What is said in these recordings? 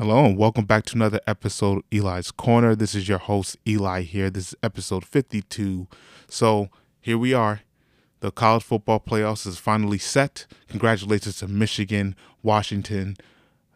Hello and welcome back to another episode of Eli's Corner. This is your host Eli here. This is episode 52. So here we are. The college football playoffs is finally set. Congratulations to Michigan, Washington,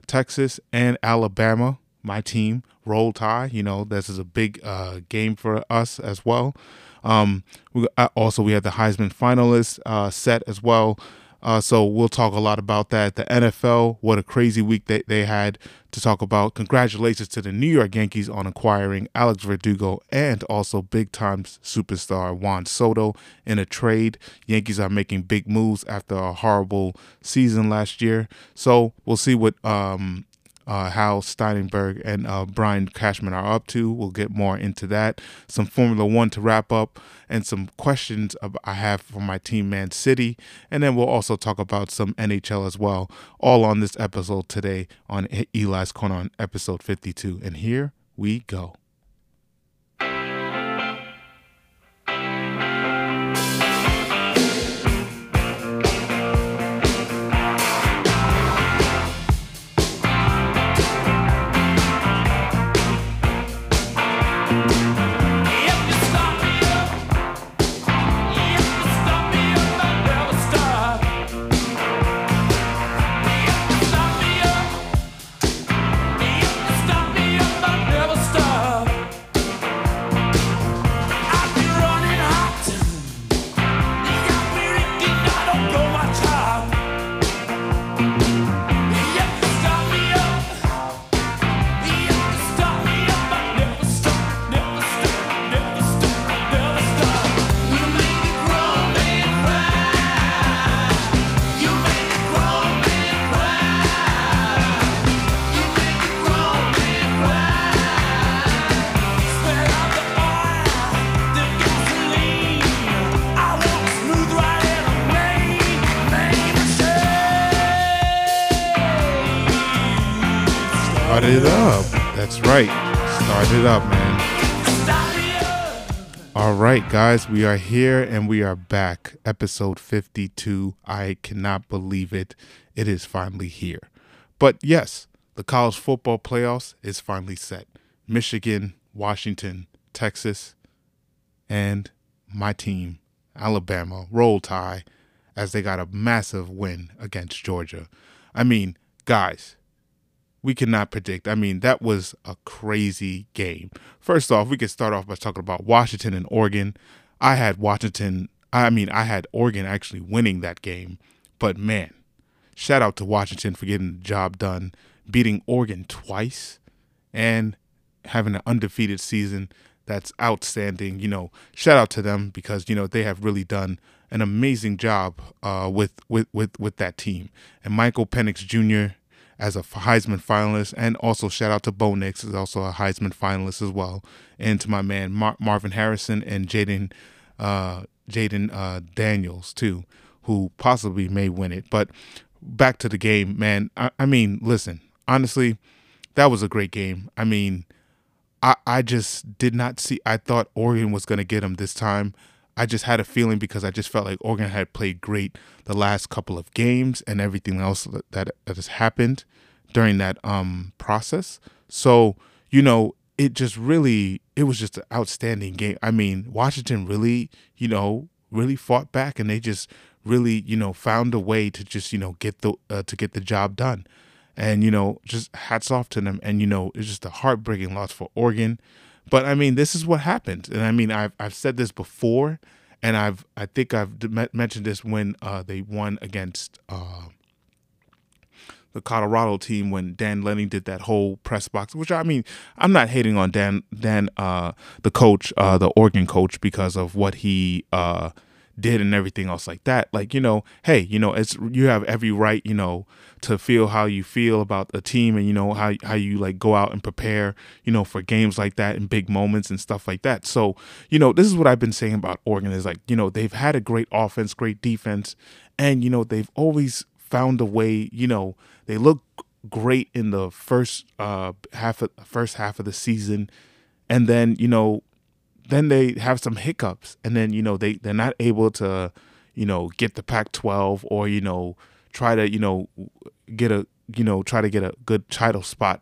Texas, and Alabama. My team, Roll Tide. You know, this is a big uh, game for us as well. Um, we uh, also we have the Heisman finalists uh, set as well. Uh, so we'll talk a lot about that. The NFL, what a crazy week they, they had to talk about. Congratulations to the New York Yankees on acquiring Alex Verdugo and also big time superstar Juan Soto in a trade. Yankees are making big moves after a horrible season last year. So we'll see what um, uh, Hal Steinberg and uh, Brian Cashman are up to. We'll get more into that. Some Formula One to wrap up, and some questions I have for my team, Man City. And then we'll also talk about some NHL as well, all on this episode today on Eli's Corner on episode 52. And here we go. It up. That's right. Start it up, man. All right, guys, we are here and we are back. Episode 52. I cannot believe it. It is finally here. But yes, the college football playoffs is finally set. Michigan, Washington, Texas, and my team, Alabama, roll tide as they got a massive win against Georgia. I mean, guys, we cannot predict. I mean, that was a crazy game. First off, we could start off by talking about Washington and Oregon. I had Washington, I mean, I had Oregon actually winning that game. But man, shout out to Washington for getting the job done, beating Oregon twice and having an undefeated season. That's outstanding. You know, shout out to them because, you know, they have really done an amazing job uh, with, with, with, with that team. And Michael Penix Jr., as a Heisman finalist, and also shout out to Bo Nix is also a Heisman finalist as well, and to my man Mar- Marvin Harrison and Jaden uh, Jayden uh, Daniels too, who possibly may win it. But back to the game, man. I, I mean, listen, honestly, that was a great game. I mean, I I just did not see. I thought Oregon was going to get him this time. I just had a feeling because I just felt like Oregon had played great the last couple of games and everything else that, that, has happened during that um process. So, you know, it just really it was just an outstanding game. I mean, Washington really, you know, really fought back and they just really, you know, found a way to just, you know, get the uh, to get the job done. And you know, just hats off to them and you know, it's just a heartbreaking loss for Oregon. But I mean, this is what happened, and I mean, I've I've said this before, and I've I think I've mentioned this when uh, they won against uh, the Colorado team when Dan Lanning did that whole press box. Which I mean, I'm not hating on Dan Dan uh, the coach, uh, the Oregon coach, because of what he uh, did and everything else like that. Like, you know, hey, you know, it's you have every right, you know, to feel how you feel about a team and you know how how you like go out and prepare, you know, for games like that and big moments and stuff like that. So, you know, this is what I've been saying about Oregon is like, you know, they've had a great offense, great defense, and you know, they've always found a way, you know, they look great in the first uh half of first half of the season and then, you know, then they have some hiccups and then you know they they're not able to you know get the pac 12 or you know try to you know get a you know try to get a good title spot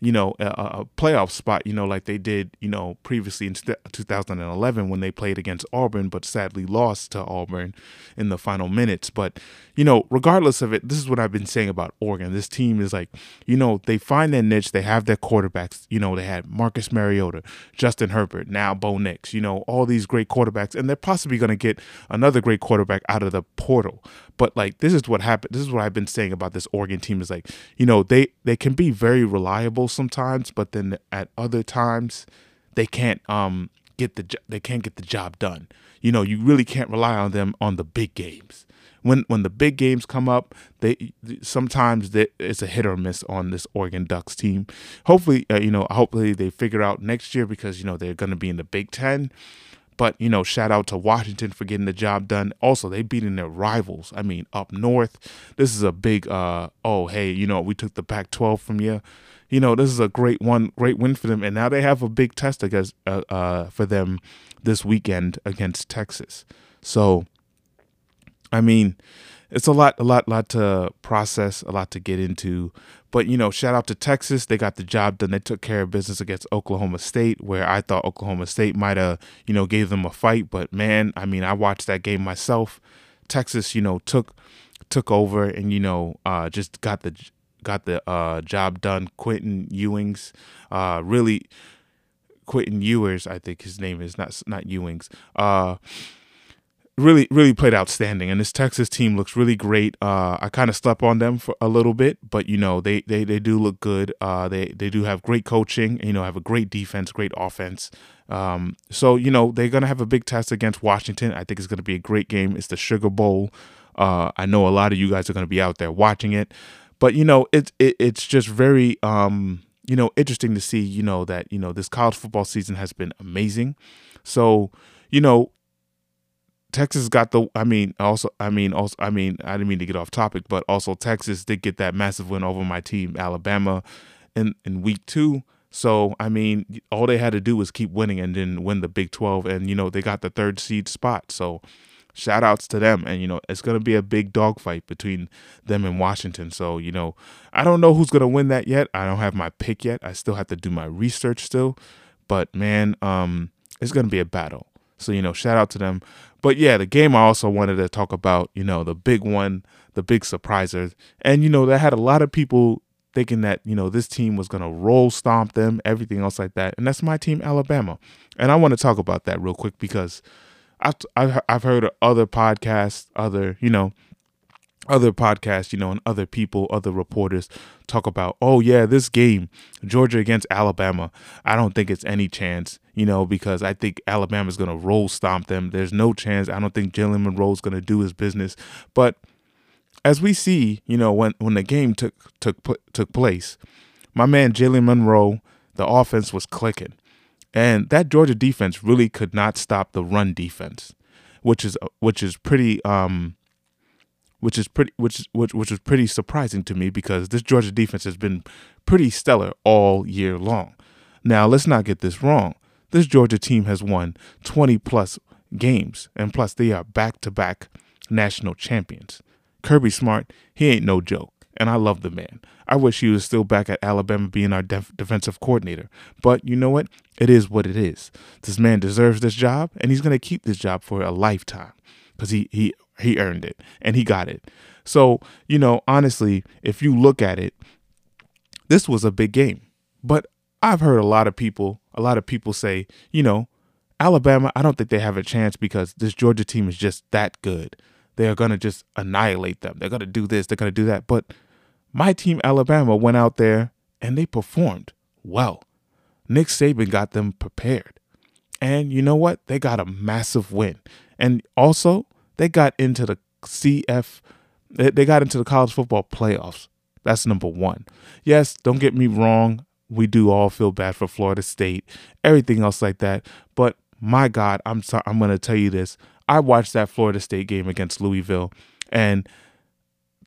you know, a, a, playoff spot, you know, like they did, you know, previously in 2011 when they played against Auburn, but sadly lost to Auburn in the final minutes. But, you know, regardless of it, this is what I've been saying about Oregon. This team is like, you know, they find their niche, they have their quarterbacks. You know, they had Marcus Mariota, Justin Herbert, now Bo Nix, you know, all these great quarterbacks, and they're possibly going to get another great quarterback out of the portal. But like, this is what happened. This is what I've been saying about this Oregon team is like, you know, they they can be very reliable sometimes, but then at other times they can't um get the they can't get the job done. You know, you really can't rely on them on the big games. When when the big games come up, they sometimes it's a hit or miss on this Oregon Ducks team. Hopefully, uh, you know, hopefully they figure out next year because you know they're going to be in the Big Ten. But you know, shout out to Washington for getting the job done. Also, they beating their rivals. I mean, up north, this is a big. uh Oh, hey, you know, we took the Pac-12 from you you know, this is a great one, great win for them, and now they have a big test against uh, uh, for them this weekend against Texas. So, I mean, it's a lot, a lot, lot to process, a lot to get into. But you know, shout out to Texas. They got the job done. They took care of business against Oklahoma State, where I thought Oklahoma State might have, you know, gave them a fight. But man, I mean, I watched that game myself. Texas, you know, took took over and you know, uh, just got the got the uh, job done. Quentin Ewings, uh, really, Quentin Ewers, I think his name is not not Ewings. Uh, really, really played outstanding, and this Texas team looks really great. Uh, I kind of slept on them for a little bit, but you know they they, they do look good. Uh, they they do have great coaching. You know, have a great defense, great offense. Um, so you know they're gonna have a big test against Washington. I think it's gonna be a great game. It's the Sugar Bowl. Uh, I know a lot of you guys are going to be out there watching it. But you know, it's it, it's just very um, you know interesting to see you know that you know this college football season has been amazing. So you know, Texas got the. I mean, also, I mean, also, I mean, I didn't mean to get off topic, but also Texas did get that massive win over my team, Alabama, in in week two. So I mean, all they had to do was keep winning and then win the Big Twelve, and you know they got the third seed spot. So shout outs to them. And, you know, it's going to be a big dogfight between them and Washington. So, you know, I don't know who's going to win that yet. I don't have my pick yet. I still have to do my research still. But, man, um, it's going to be a battle. So, you know, shout out to them. But yeah, the game I also wanted to talk about, you know, the big one, the big surpriser. And, you know, that had a lot of people thinking that, you know, this team was going to roll stomp them, everything else like that. And that's my team, Alabama. And I want to talk about that real quick because I've, I've heard other podcasts, other, you know, other podcasts, you know, and other people, other reporters talk about, oh, yeah, this game, Georgia against Alabama, I don't think it's any chance, you know, because I think Alabama's going to roll stomp them. There's no chance. I don't think Jalen Milroe's going to do his business. But as we see, you know, when, when the game took, took, took place, my man Jalen Milroe, the offense was clicking. And that Georgia defense really could not stop the run defense, which is which is pretty um which is pretty which which which was pretty surprising to me because this Georgia defense has been pretty stellar all year long. Now, let's not get this wrong. This Georgia team has won 20 plus games and plus they are back-to-back national champions. Kirby Smart, he ain't no joke and I love the man. I wish he was still back at Alabama being our def- defensive coordinator. But you know what? It is what it is. This man deserves this job, and he's going to keep this job for a lifetime because he, he, he earned it and he got it. So, you know, honestly, if you look at it, this was a big game. But I've heard a lot of people, a lot of people say, you know, Alabama, I don't think they have a chance because this Georgia team is just that good. They are going to just annihilate them. They're going to do this, they're going to do that. But my team, Alabama, went out there and they performed well. Nick Saban got them prepared. And you know what? They got a massive win. And also, they got into the CF, they got into the college football playoffs. That's number one. Yes, don't get me wrong. We do all feel bad for Florida State, everything else like that. But my God, I'm sorry, I'm going to tell you this. I watched that Florida State game against Louisville, and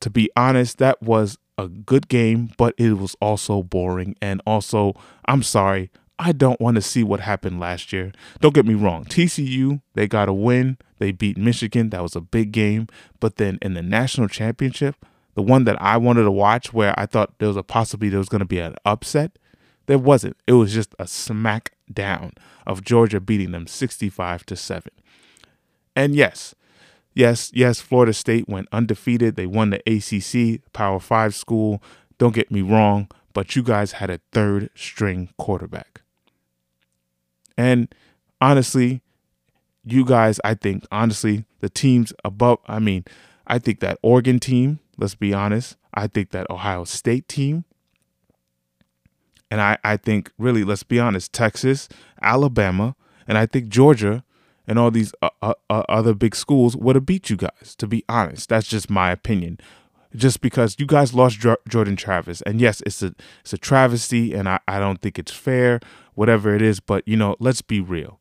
to be honest, that was a good game, but it was also boring. And also, I'm sorry, I don't want to see what happened last year. Don't get me wrong. TCU, they got a win. They beat Michigan. That was a big game. But then in the national championship, the one that I wanted to watch where I thought there was a possibility there was going to be an upset, There wasn't. It was just a smack down of Georgia beating them 65 to 7. And yes, yes, yes, Florida State went undefeated. They won the ACC, Power 5 school. Don't get me wrong, but you guys had a third string quarterback. And honestly, you guys, I think, honestly, the teams above, I mean, I think that Oregon team, let's be honest, I think that Ohio State team, and I, I think, really, let's be honest, Texas, Alabama, and I think Georgia and all these uh, uh, uh other big schools would have beat you guys, to be honest. That's just my opinion. Just because you guys lost Jordan Travis. And yes, it's a it's a travesty, and I, I don't think it's fair, whatever it is. But, you know, let's be real.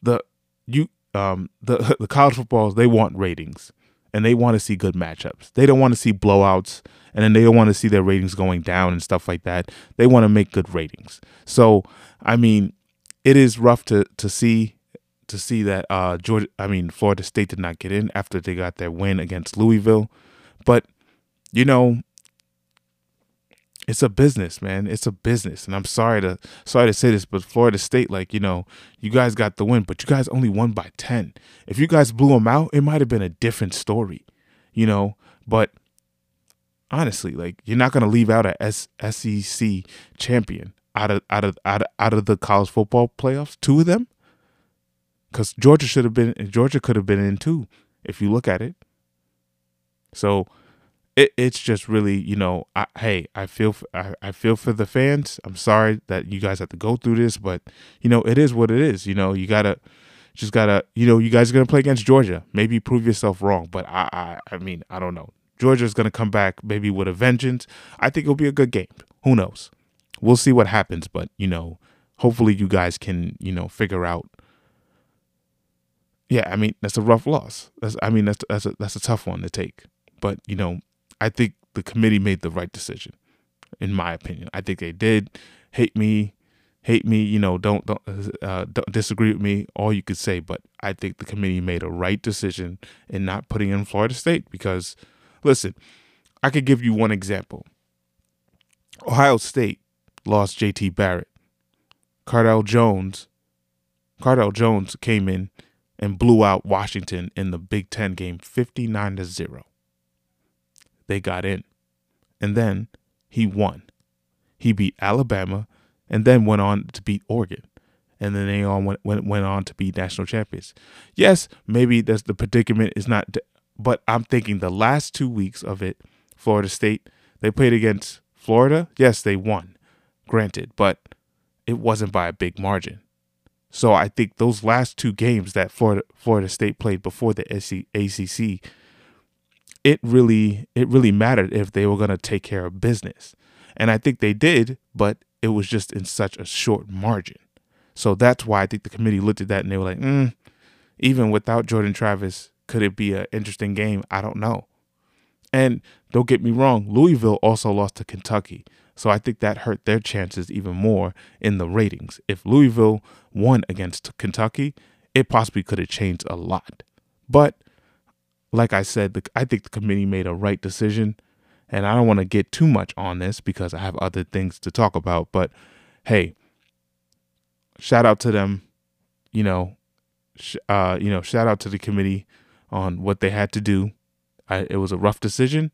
The you um the the college footballs they want ratings and they want to see good matchups. They don't want to see blowouts and then they don't want to see their ratings going down and stuff like that. They want to make good ratings. So, I mean, it is rough to to see to see that uh Georgia I mean Florida State did not get in after they got their win against Louisville. But you know, it's a business, man. It's a business, and I'm sorry to sorry to say this, but Florida State, like you know, you guys got the win, but you guys only won by ten. If you guys blew them out, it might have been a different story, you know. But honestly, like you're not gonna leave out a SEC champion out of out of out of, out of the college football playoffs. Two of them, because Georgia should have been Georgia could have been in too, if you look at it. So it, it's just really, you know, I, hey, I feel I, I feel for the fans. I'm sorry that you guys have to go through this, but you know, it is what it is. You know, you gotta just gotta, you know, you guys are gonna play against Georgia. Maybe prove yourself wrong, but I, I, I mean, I don't know. Georgia's gonna come back maybe with a vengeance. I think it'll be a good game. Who knows? We'll see what happens, but you know, hopefully you guys can, you know, figure out. Yeah, I mean, that's a rough loss. That's, I mean, that's that's a, that's a tough one to take. But you know, I think the committee made the right decision, in my opinion. I think they did. Hate me, hate me. You know, don't don't uh, don't disagree with me. All you could say, but I think the committee made a right decision in not putting in Florida State because, listen, I could give you one example. Ohio State lost J.T. Barrett. Cardale Jones, Cardale Jones came in and blew out Washington in the Big Ten game, fifty-nine to zero they got in. And then he won. He beat Alabama and then went on to beat Oregon. And then they all went, went, went on to be national champions. Yes, maybe that's the predicament is not, but I'm thinking the last two weeks of it, Florida State, they played against Florida. Yes, they won, granted, but it wasn't by a big margin. So I think those last two games that Florida Florida State played before the ACC it really it really mattered if they were going to take care of business. And I think they did, but it was just in such a short margin. So that's why I think the committee looked at that and they were like, mm, even without Jordan Travis, could it be an interesting game? I don't know. And don't get me wrong, Louisville also lost to Kentucky. So I think that hurt their chances even more in the ratings. If Louisville won against Kentucky, it possibly could have changed a lot. But like I said, the, I think the committee made a right decision. And I don't want to get too much on this because I have other things to talk about. But hey, shout out to them. You know, sh- uh, you know, shout out to the committee on what they had to do. I, it was a rough decision,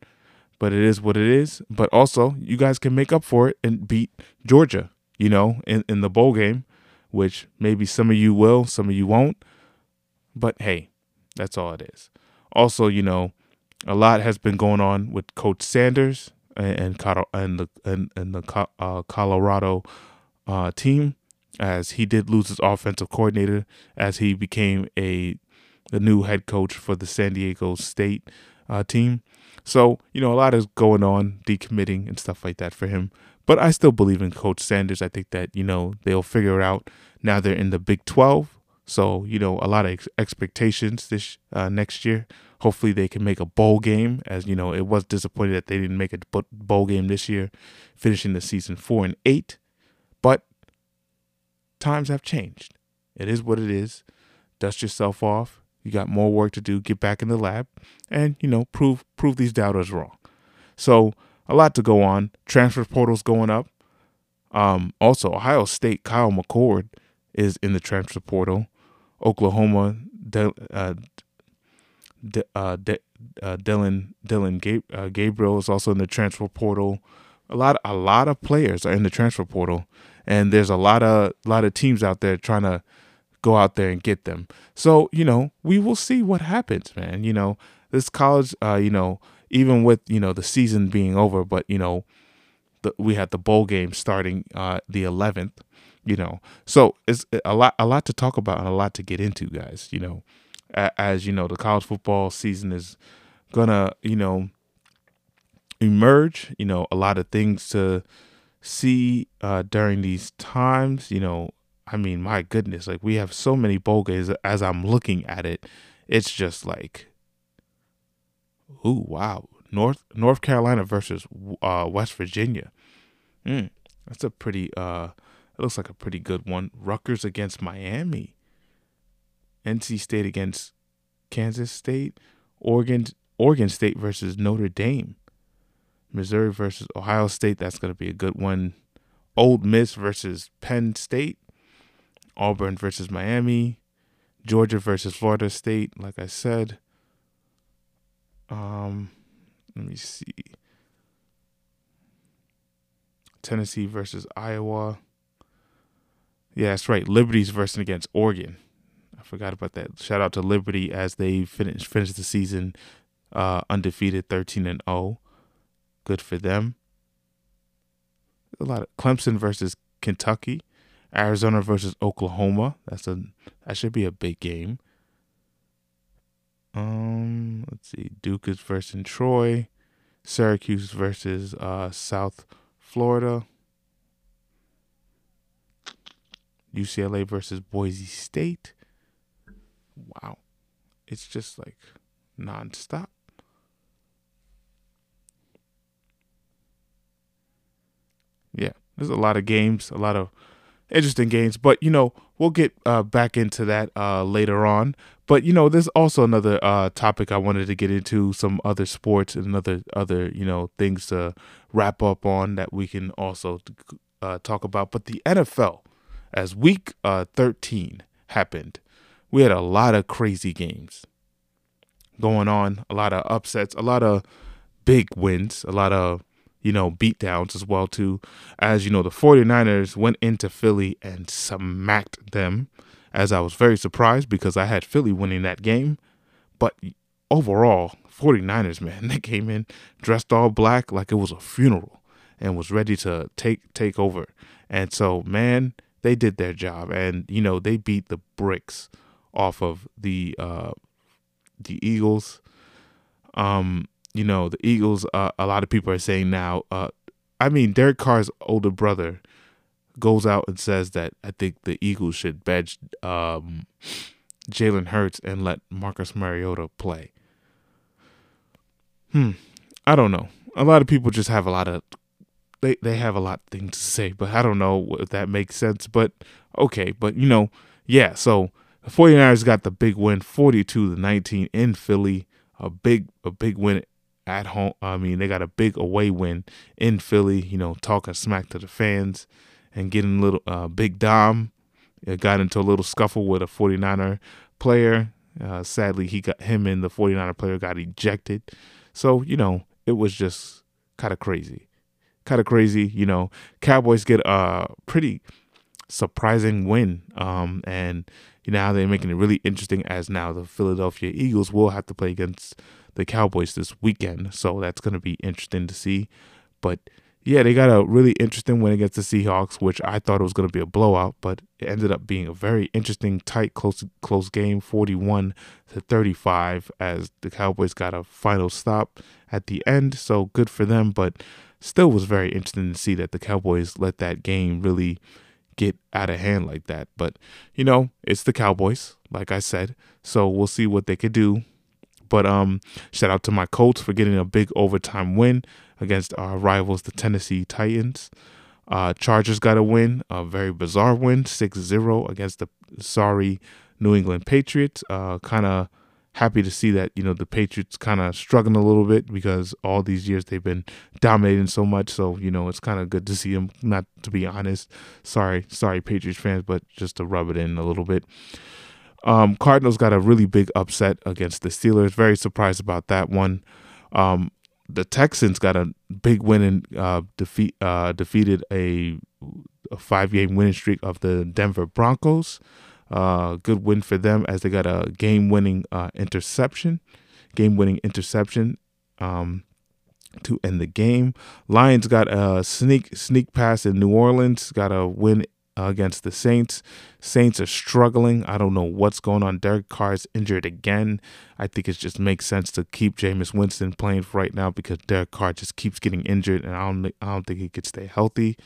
but it is what it is. But also, you guys can make up for it and beat Georgia. You know, in in the bowl game, which maybe some of you will, some of you won't. But hey, that's all it is. Also, you know, a lot has been going on with Coach Sanders and and, the and, and the uh, Colorado uh, team, as he did lose his offensive coordinator as he became a the new head coach for the San Diego State uh, team. So you know, a lot is going on, decommitting and stuff like that for him. But I still believe in Coach Sanders. I think that you know they'll figure it out. Now they're in the Big Twelve, so you know a lot of ex- expectations this uh, next year Hopefully they can make a bowl game. As you know, it was disappointing that they didn't make a bowl game this year, finishing the season four and eight. But times have changed. It is what it is. Dust yourself off. You got more work to do. Get back in the lab, and you know prove prove these doubters wrong. So a lot to go on. Transfer portals going up. Um, also, Ohio State, Kyle McCord is in the transfer portal. Oklahoma, De, uh, De, uh, De, uh, Dillon Dillon Gab- uh, Gabriel is also in the transfer portal. A lot a lot of players are in the transfer portal, and there's a lot of lot of teams out there trying to go out there and get them. So you know we will see what happens, man. You know this college, uh, you know even with you know the season being over, but you know the, we had the bowl game starting uh, the 11th. You know, so it's a lot a lot to talk about and a lot to get into, guys. You know, as you know, the college football season is gonna you know emerge. You know, a lot of things to see uh, during these times. You know, I mean, my goodness, like we have so many bowl games. As I'm looking at it, it's just like, ooh, wow, North North Carolina versus uh, West Virginia. Mm, that's a pretty. Uh, it looks like a pretty good one. Rutgers against Miami. NC State against Kansas State. Oregon Oregon State versus Notre Dame. Missouri versus Ohio State. That's going to be a good one. Ole Miss versus Penn State. Auburn versus Miami. Georgia versus Florida State. Like I said. Um, let me see. Tennessee versus Iowa. Yeah, that's right. Liberty's versus against Oregon. I forgot about that. Shout out to Liberty as they finish finish the season uh, undefeated, thirteen and zero. Oh. Good for them. A lot of Clemson versus Kentucky, Arizona versus Oklahoma. That's a that should be a big game. Um, let's see, Duke is versus Troy, Syracuse versus uh, South Florida, UCLA versus Boise State. Wow, it's just like nonstop. Yeah, there's a lot of games, a lot of interesting games, but you know we'll get uh, back into that uh, later on. But you know, there's also another uh, topic I wanted to get into, some other sports and other other you know things to wrap up on that we can also uh, talk about. But the NFL, as Week uh, 13 happened, we had a lot of crazy games going on, a lot of upsets, a lot of big wins, a lot of you know, beatdowns as well too. As you know, the 49ers went into Philly and smacked them as I was very surprised because I had Philly winning that game. But overall, 49ers, man, they came in dressed all black like it was a funeral and was ready to take take over. And so, man, they did their job and you know, they beat the bricks off of the uh the Eagles. Um you know, the Eagles, uh, a lot of people are saying now, uh, I mean, Derek Carr's older brother goes out and says that I think the Eagles should bench um, Jalen Hurts and let Marcus Mariota play. Hmm. I don't know. A lot of people just have a lot of they they have a lot of things to say, but I don't know if that makes sense. But okay, but you know, yeah, so the 49ers got the big win 42 to 19 in Philly. A big a big win at home. I mean, they got a big away win in Philly, you know, talking smack to the fans and getting a little uh, big Dom it got into a little scuffle with a 49er player. Uh, sadly, he got him and the 49er player got ejected. So, you know, it was just kind of crazy. Kind of crazy, you know. Cowboys get a pretty surprising win. Um, and now they're making it really interesting as now the Philadelphia Eagles will have to play against the Cowboys this weekend. So that's going to be interesting to see. But yeah, they got a really interesting win against the Seahawks, which I thought it was going to be a blowout, but it ended up being a very interesting, tight, close, close game, 41 to 35, as the Cowboys got a final stop at the end. So good for them, but still was very interesting to see that the Cowboys let that game really get out of hand like that. But you know, it's the Cowboys, like I said. So we'll see what they could do but um, shout out to my Colts for getting a big overtime win against our rivals, the Tennessee Titans. Uh, Chargers got a win, a very bizarre win, 6 0 against the sorry New England Patriots. Uh, kind of happy to see that you know the Patriots kind of struggling a little bit because all these years they've been dominating so much. So you know it's kind of good to see them. Not to be honest, sorry, sorry Patriots fans, but just to rub it in a little bit. Um, Cardinals got a really big upset against the Steelers. Very surprised about that one. Um, the Texans got a big win and uh, defeat uh, defeated a, a five game winning streak of the Denver Broncos. Uh, good win for them as they got a game winning uh, interception, game winning interception um, to end the game. Lions got a sneak sneak pass in New Orleans, got a win against the Saints. Saints are struggling. I don't know what's going on. Derek Carr is injured again. I think it just makes sense to keep Jameis Winston playing right now because Derek Carr just keeps getting injured, and I don't I don't think he could stay healthy.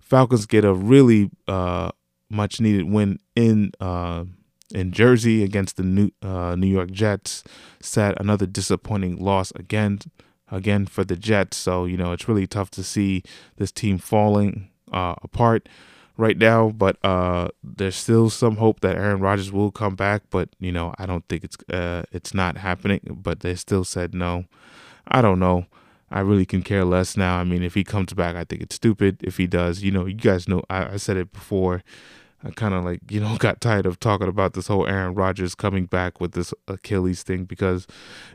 Falcons get a really uh, much needed win in uh, in Jersey against the New uh, New York Jets. Sad another disappointing loss again again for the Jets. So you know it's really tough to see this team falling uh, apart right now. But uh, there's still some hope that Aaron Rodgers will come back. But you know I don't think it's uh, it's not happening. But they still said no. I don't know. I really can care less now. I mean, if he comes back, I think it's stupid. If he does, you know, you guys know, I, I said it before. I kind of like, you know, got tired of talking about this whole Aaron Rodgers coming back with this Achilles thing because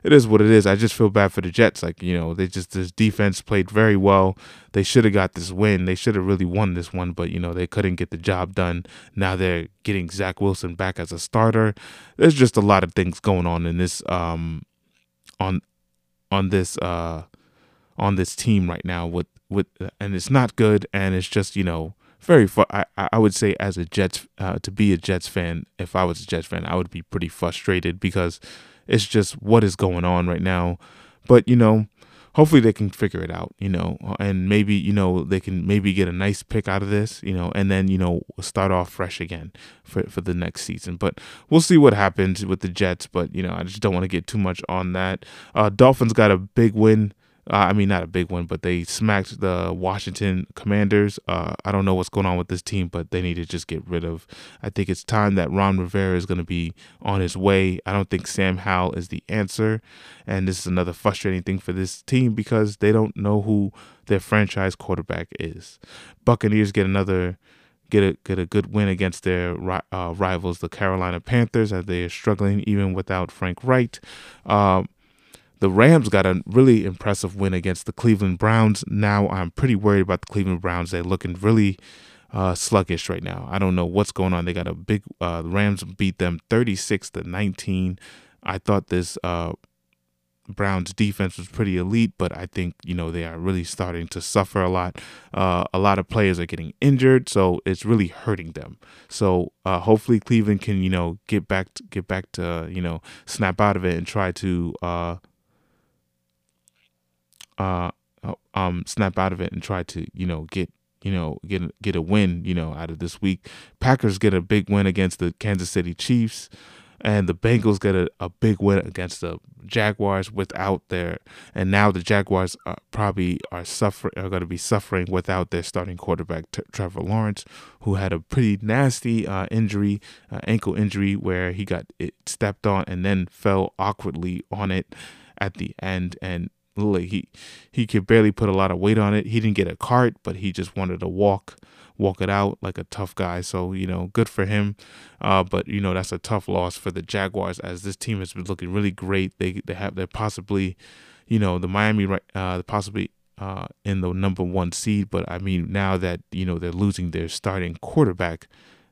it is what it is. I just feel bad for the Jets. Like, you know, they just, this defense played very well. They should have got this win. They should have really won this one, but, you know, they couldn't get the job done. Now they're getting Zach Wilson back as a starter. There's just a lot of things going on in this, um, on, on this, uh, on this team right now with, with, and it's not good. And it's just, you know, very I, I would say as a Jets uh, to be a Jets fan if I was a Jets fan I would be pretty frustrated because it's just what is going on right now. But you know hopefully they can figure it out you know and maybe you know they can maybe get a nice pick out of this you know and then you know start off fresh again for for the next season. But we'll see what happens with the Jets but you know I just don't want to get too much on that. Uh Dolphins got a big win uh, I mean, not a big one, but they smacked the Washington Commanders. Uh, I don't know what's going on with this team, but they need to just get rid of. I think it's time that Ron Rivera is going to be on his way. I don't think Sam Howell is the answer, and this is another frustrating thing for this team because they don't know who their franchise quarterback is. Buccaneers get another get a get a good win against their uh, rivals, the Carolina Panthers, as they are struggling even without Frank Reich. Um, the Rams got a really impressive win against the Cleveland Browns. Now I'm pretty worried about the Cleveland Browns. They're looking really uh, sluggish right now. I don't know what's going on. They got a big uh, Rams beat them 36 to 19. I thought this uh, Browns defense was pretty elite, but I think you know they are really starting to suffer a lot. Uh, a lot of players are getting injured, so it's really hurting them. So uh, hopefully Cleveland can you know get back to, get back to you know snap out of it and try to uh, uh, um, snap out of it and try to, you know, get, you know, get get a win, you know, out of this week. Packers get a big win against the Kansas City Chiefs, and the Bengals get a, a big win against the Jaguars without their, and now the Jaguars are probably are suffering are going to be suffering without their starting quarterback T- Trevor Lawrence, who had a pretty nasty uh, injury, uh, ankle injury, where he got it stepped on and then fell awkwardly on it at the end and he he could barely put a lot of weight on it. He didn't get a cart, but he just wanted to walk walk it out like a tough guy. So you know, good for him. Uh, but you know, that's a tough loss for the Jaguars as this team has been looking really great. They they have they're possibly, you know, the Miami right uh, possibly uh, in the number one seed. But I mean, now that you know they're losing their starting quarterback,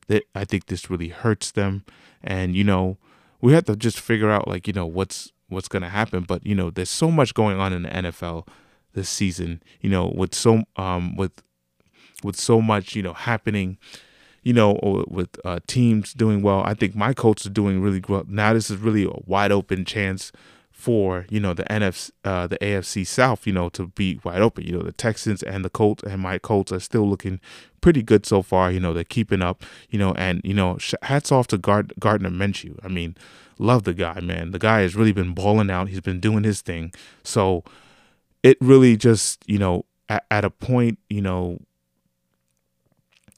that I think this really hurts them. And you know, we have to just figure out like you know what's what's going to happen. But you know, there's so much going on in the NFL this season. You know, with so um with with so much you know happening. You know, with uh, teams doing well, I think my Colts are doing really well. Now this is really a wide open chance for you know the NFC, uh, the AFC South, you know, to be wide open. You know, the Texans and the Colts and my Colts are still looking pretty good so far. You know, they're keeping up. You know, and you know, hats off to Gard- Gardner Minshew. I mean, love the guy, man. The guy has really been balling out. He's been doing his thing. So it really just, you know, at, at a point, you know,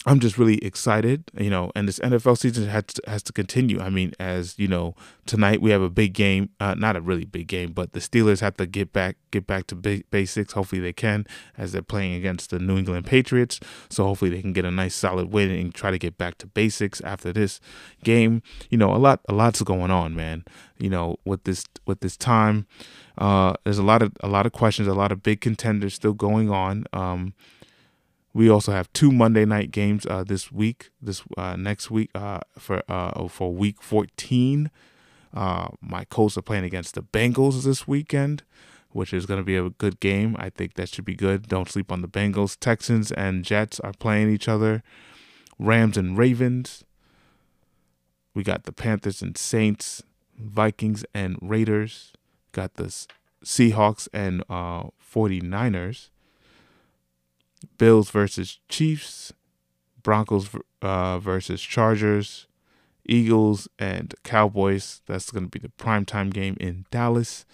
I'm just really excited, you know, and this NFL season has to, has to continue. I mean, as you know, tonight we have a big game, uh, not a really big game, but the Steelers have to get back get back to basics. Hopefully they can, as they're playing against the New England Patriots. So hopefully they can get a nice solid win and try to get back to basics after this game. You know, a lot a lot's going on, man. You know, with this with this time, uh, there's a lot of a lot of questions, a lot of big contenders still going on. Um, we also have two Monday night games uh, this week, this uh, next week uh, for uh, for week 14. Uh, my Colts are playing against the Bengals this weekend, which is going to be a good game. I think that should be good. Don't sleep on the Bengals. Texans and Jets are playing each other. Rams and Ravens. We got the Panthers and Saints, Vikings and Raiders. Got the Seahawks and 49ers. Bills versus Chiefs, Broncos uh, versus Chargers, Eagles and Cowboys. That's going to be the primetime game in Dallas.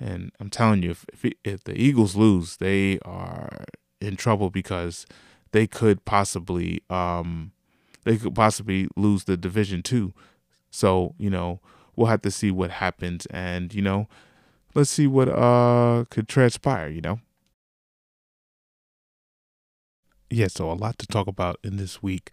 And I'm telling you, if, if, if the Eagles lose, they are in trouble because they could possibly um, they could possibly lose the division too. So you know we'll have to see what happens, and you know let's see what uh could transpire. You know yeah, so a lot to talk about in this week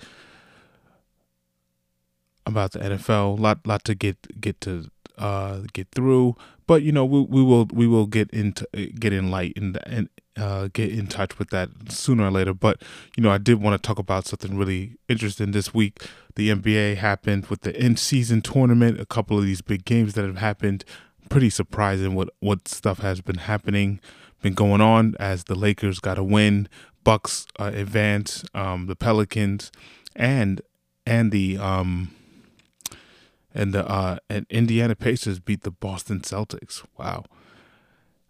about the NFL. Lot lot to get get to uh get through, but you know we we will we will get into get in light and and uh, get in touch with that sooner or later. But you know I did want to talk about something really interesting this week. The NBA happened with the in season tournament. A couple of these big games that have happened. Pretty surprising what what stuff has been happening, been going on as the Lakers got a win Bucks uh, advance, um, the Pelicans, and and the um, and the uh, and Indiana Pacers beat the Boston Celtics. Wow,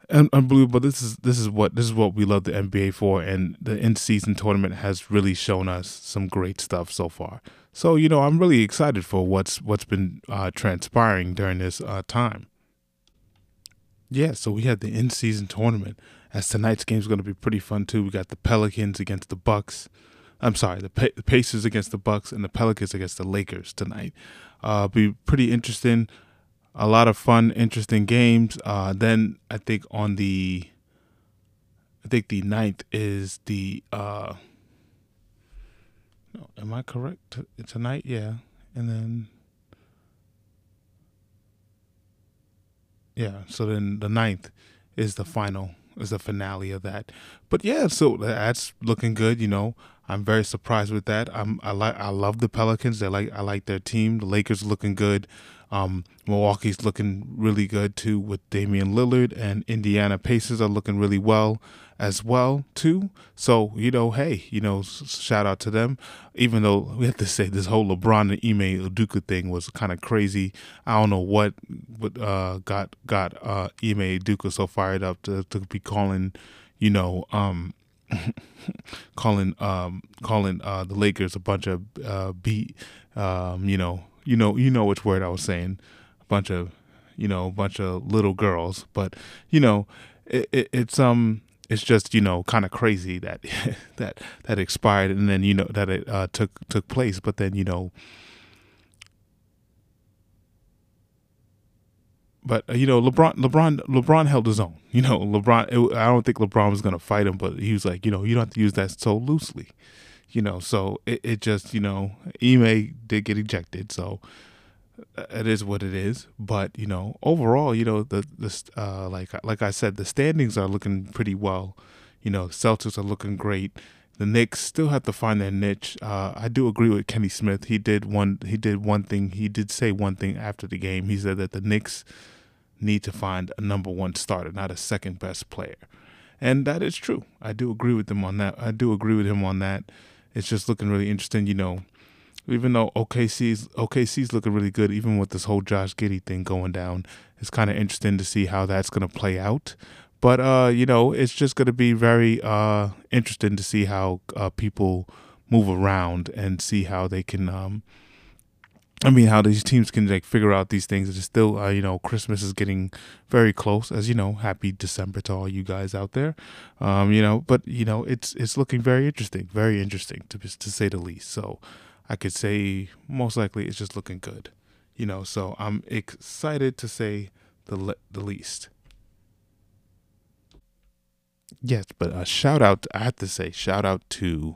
Un- unbelievable! This is this is what this is what we love the NBA for, and the in season tournament has really shown us some great stuff so far. So you know, I'm really excited for what's what's been uh, transpiring during this uh, time. Yeah, so we had the in season tournament as tonight's game is going to be pretty fun too. We got the Pelicans against the Bucks. I'm sorry, the, pa- the Pacers against the Bucks and the Pelicans against the Lakers tonight. Uh, be pretty interesting. A lot of fun, interesting games. Uh, then I think on the, I think the ninth is the. Uh, no, am I correct? Tonight, yeah, and then. Yeah, so then the ninth is the final is the finale of that. But yeah, so that's looking good. You know, I'm very surprised with that. I'm I like I love the Pelicans. They like I like their team. The Lakers looking good. Um, Milwaukee's looking really good too with Damian Lillard, and Indiana Pacers are looking really well as well too. So you know, hey, you know, shout out to them. Even though we have to say this whole LeBron and Ime Udoka thing was kind of crazy. I don't know what what uh, got got uh, Ime Udoka so fired up to to be calling, you know, um, calling um calling uh the Lakers a bunch of uh beat um you know you know you know which word I was saying. A bunch of you know a bunch of little girls. But you know it, it, it's um it's just you know kind of crazy that that that expired and then you know that it uh, took took place. But then you know but uh, you know LeBron LeBron LeBron held his own. You know LeBron it, I don't think LeBron was to fight him but he was like you know you don't have to use that so loosely you know so it, it just you know Ime did get ejected so it is what it is. But you know, overall, you know, the the uh, like like I said, the standings are looking pretty well. You know, Celtics are looking great. The Knicks still have to find their niche. Uh, I do agree with Kenny Smith. He did one. He did one thing. He did say one thing after the game. He said that the Knicks need to find a number one starter, not a second best player, and that is true. I do agree with him on that. I do agree with him on that. It's just looking really interesting. You know, even though OKC's OKC's looking really good, even with this whole Josh Giddey thing going down, it's kind of interesting to see how that's going to play out. But uh, you know, it's just going to be very uh interesting to see how uh, people move around and see how they can um I mean, how these teams can like figure out these things. It's still, uh, you know, Christmas is getting very close. As you know, happy December to all you guys out there. Um, you know, but you know, it's it's looking very interesting, very interesting to to say the least. So, I could say most likely it's just looking good. You know, so I'm excited to say the le- the least. Yes, but a shout out. I have to say, shout out to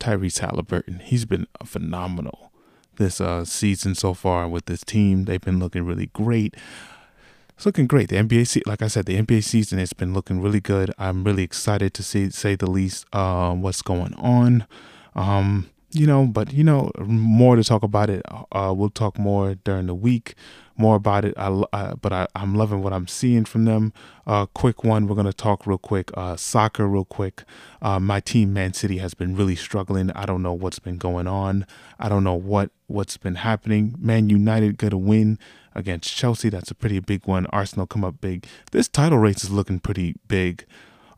Tyrese Halliburton. He's been phenomenal this uh, season so far with this team. They've been looking really great. It's looking great. The NBA, se- like I said, the NBA season has been looking really good. I'm really excited to see, say the least, uh, what's going on. Um, you know, but you know, more to talk about it. Uh, we'll talk more during the week more about it. I, I but I, I'm loving what I'm seeing from them. Uh, quick one, we're gonna talk real quick. Uh, soccer, real quick. Uh, my team, Man City, has been really struggling. I don't know what's been going on. I don't know what what's been happening. Man United got a win against Chelsea. That's a pretty big one. Arsenal come up big. This title race is looking pretty big.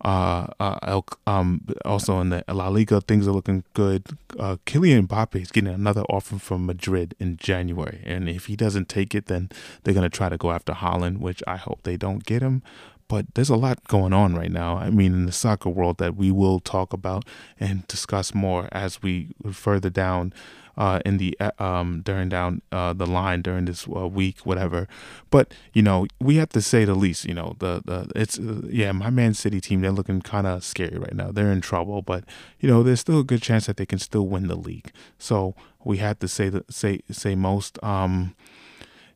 Uh, uh, um, also in the La Liga, things are looking good. Uh, Kylian Mbappe is getting another offer from Madrid in January, and if he doesn't take it, then they're gonna try to go after Haaland, which I hope they don't get him. But there's a lot going on right now. I mean, in the soccer world that we will talk about and discuss more as we further down uh, in the uh, um, during down uh, the line during this uh, week, whatever. But you know, we have to say the least. You know, the the it's uh, yeah, my Man City team they're looking kind of scary right now. They're in trouble, but you know, there's still a good chance that they can still win the league. So we have to say the say say most. Um,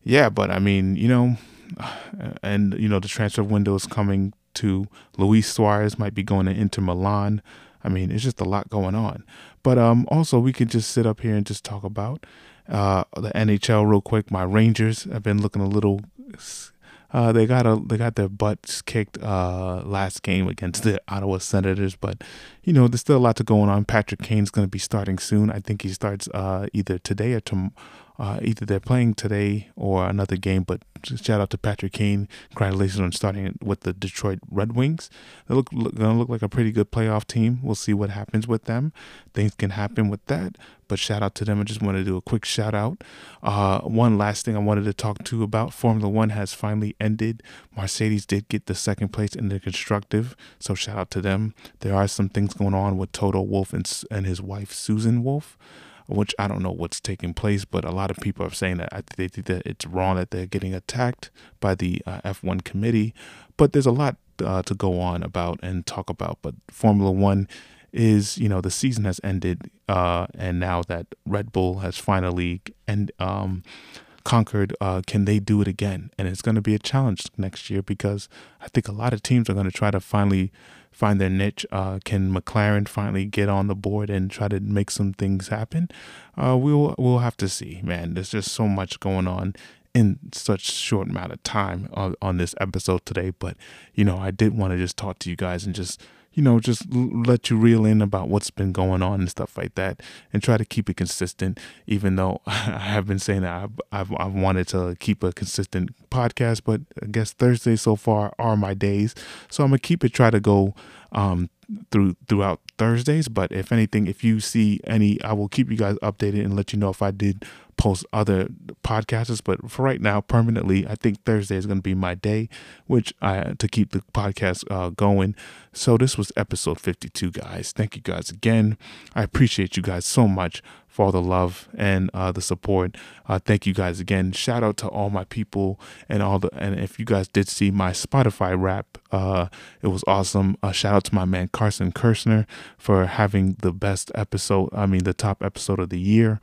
yeah, but I mean, you know, and you know the transfer window is coming to Luis Suarez might be going to Inter Milan. I mean, it's just a lot going on. But um, also, we could just sit up here and just talk about uh, the NHL real quick. My Rangers have been looking a little. Uh, they got a they got their butts kicked uh, last game against the Ottawa Senators, but you know there's still a lot to going on. Patrick Kane's going to be starting soon. I think he starts uh, either today or tomorrow uh, either they're playing today or another game. But shout out to Patrick Kane. Congratulations on starting with the Detroit Red Wings. They look, look gonna look like a pretty good playoff team. We'll see what happens with them. Things can happen with that. But shout out to them. I just want to do a quick shout out. Uh, one last thing I wanted to talk to about Formula One has finally ended. Mercedes did get the second place in the constructive, so shout out to them. There are some things going on with Toto Wolff and, and his wife Susan Wolff which I don't know what's taking place, but a lot of people are saying that they think that it's wrong that they're getting attacked by the uh, F1 committee. But there's a lot uh, to go on about and talk about. But Formula One is, you know, the season has ended, uh, and now that Red Bull has finally and um, conquered, uh, can they do it again? And it's going to be a challenge next year because I think a lot of teams are going to try to finally find their niche. Uh, can McLaren finally get on the board and try to make some things happen? Uh, we'll we'll have to see, man. There's just so much going on in such short amount of time on, on this episode today. But you know, I did want to just talk to you guys and just you know, just let you reel in about what's been going on and stuff like that, and try to keep it consistent. Even though I have been saying that I've, I've, I've wanted to keep a consistent podcast, but I guess Thursdays so far are my days, so I'm gonna keep it. Try to go um, through throughout Thursdays. But if anything, if you see any, I will keep you guys updated and let you know if I did post other podcasts. But for right now, permanently, I think Thursday is going to be my day, which I to keep the podcast uh, going. So this was episode 52, guys. Thank you guys again. I appreciate you guys so much for all the love and uh, the support. Uh, thank you guys again. Shout out to all my people and all the and if you guys did see my Spotify Wrap, uh, it was awesome. Uh, shout out to my man Carson Kirshner for having the best episode. I mean, the top episode of the year.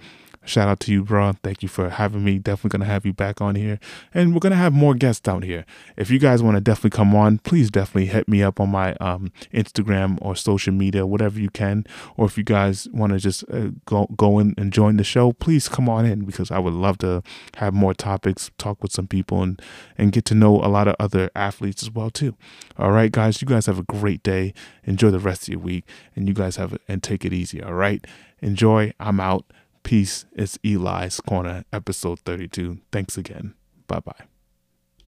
Shout out to you, bro. Thank you for having me. Definitely gonna have you back on here, and we're gonna have more guests out here. If you guys want to definitely come on, please definitely hit me up on my um, Instagram or social media, whatever you can. Or if you guys want to just uh, go go in and join the show, please come on in because I would love to have more topics, talk with some people, and and get to know a lot of other athletes as well too. All right, guys, you guys have a great day. Enjoy the rest of your week, and you guys have and take it easy. All right, enjoy. I'm out. Peace. It's Eli's Corner, episode 32. Thanks again. Bye bye.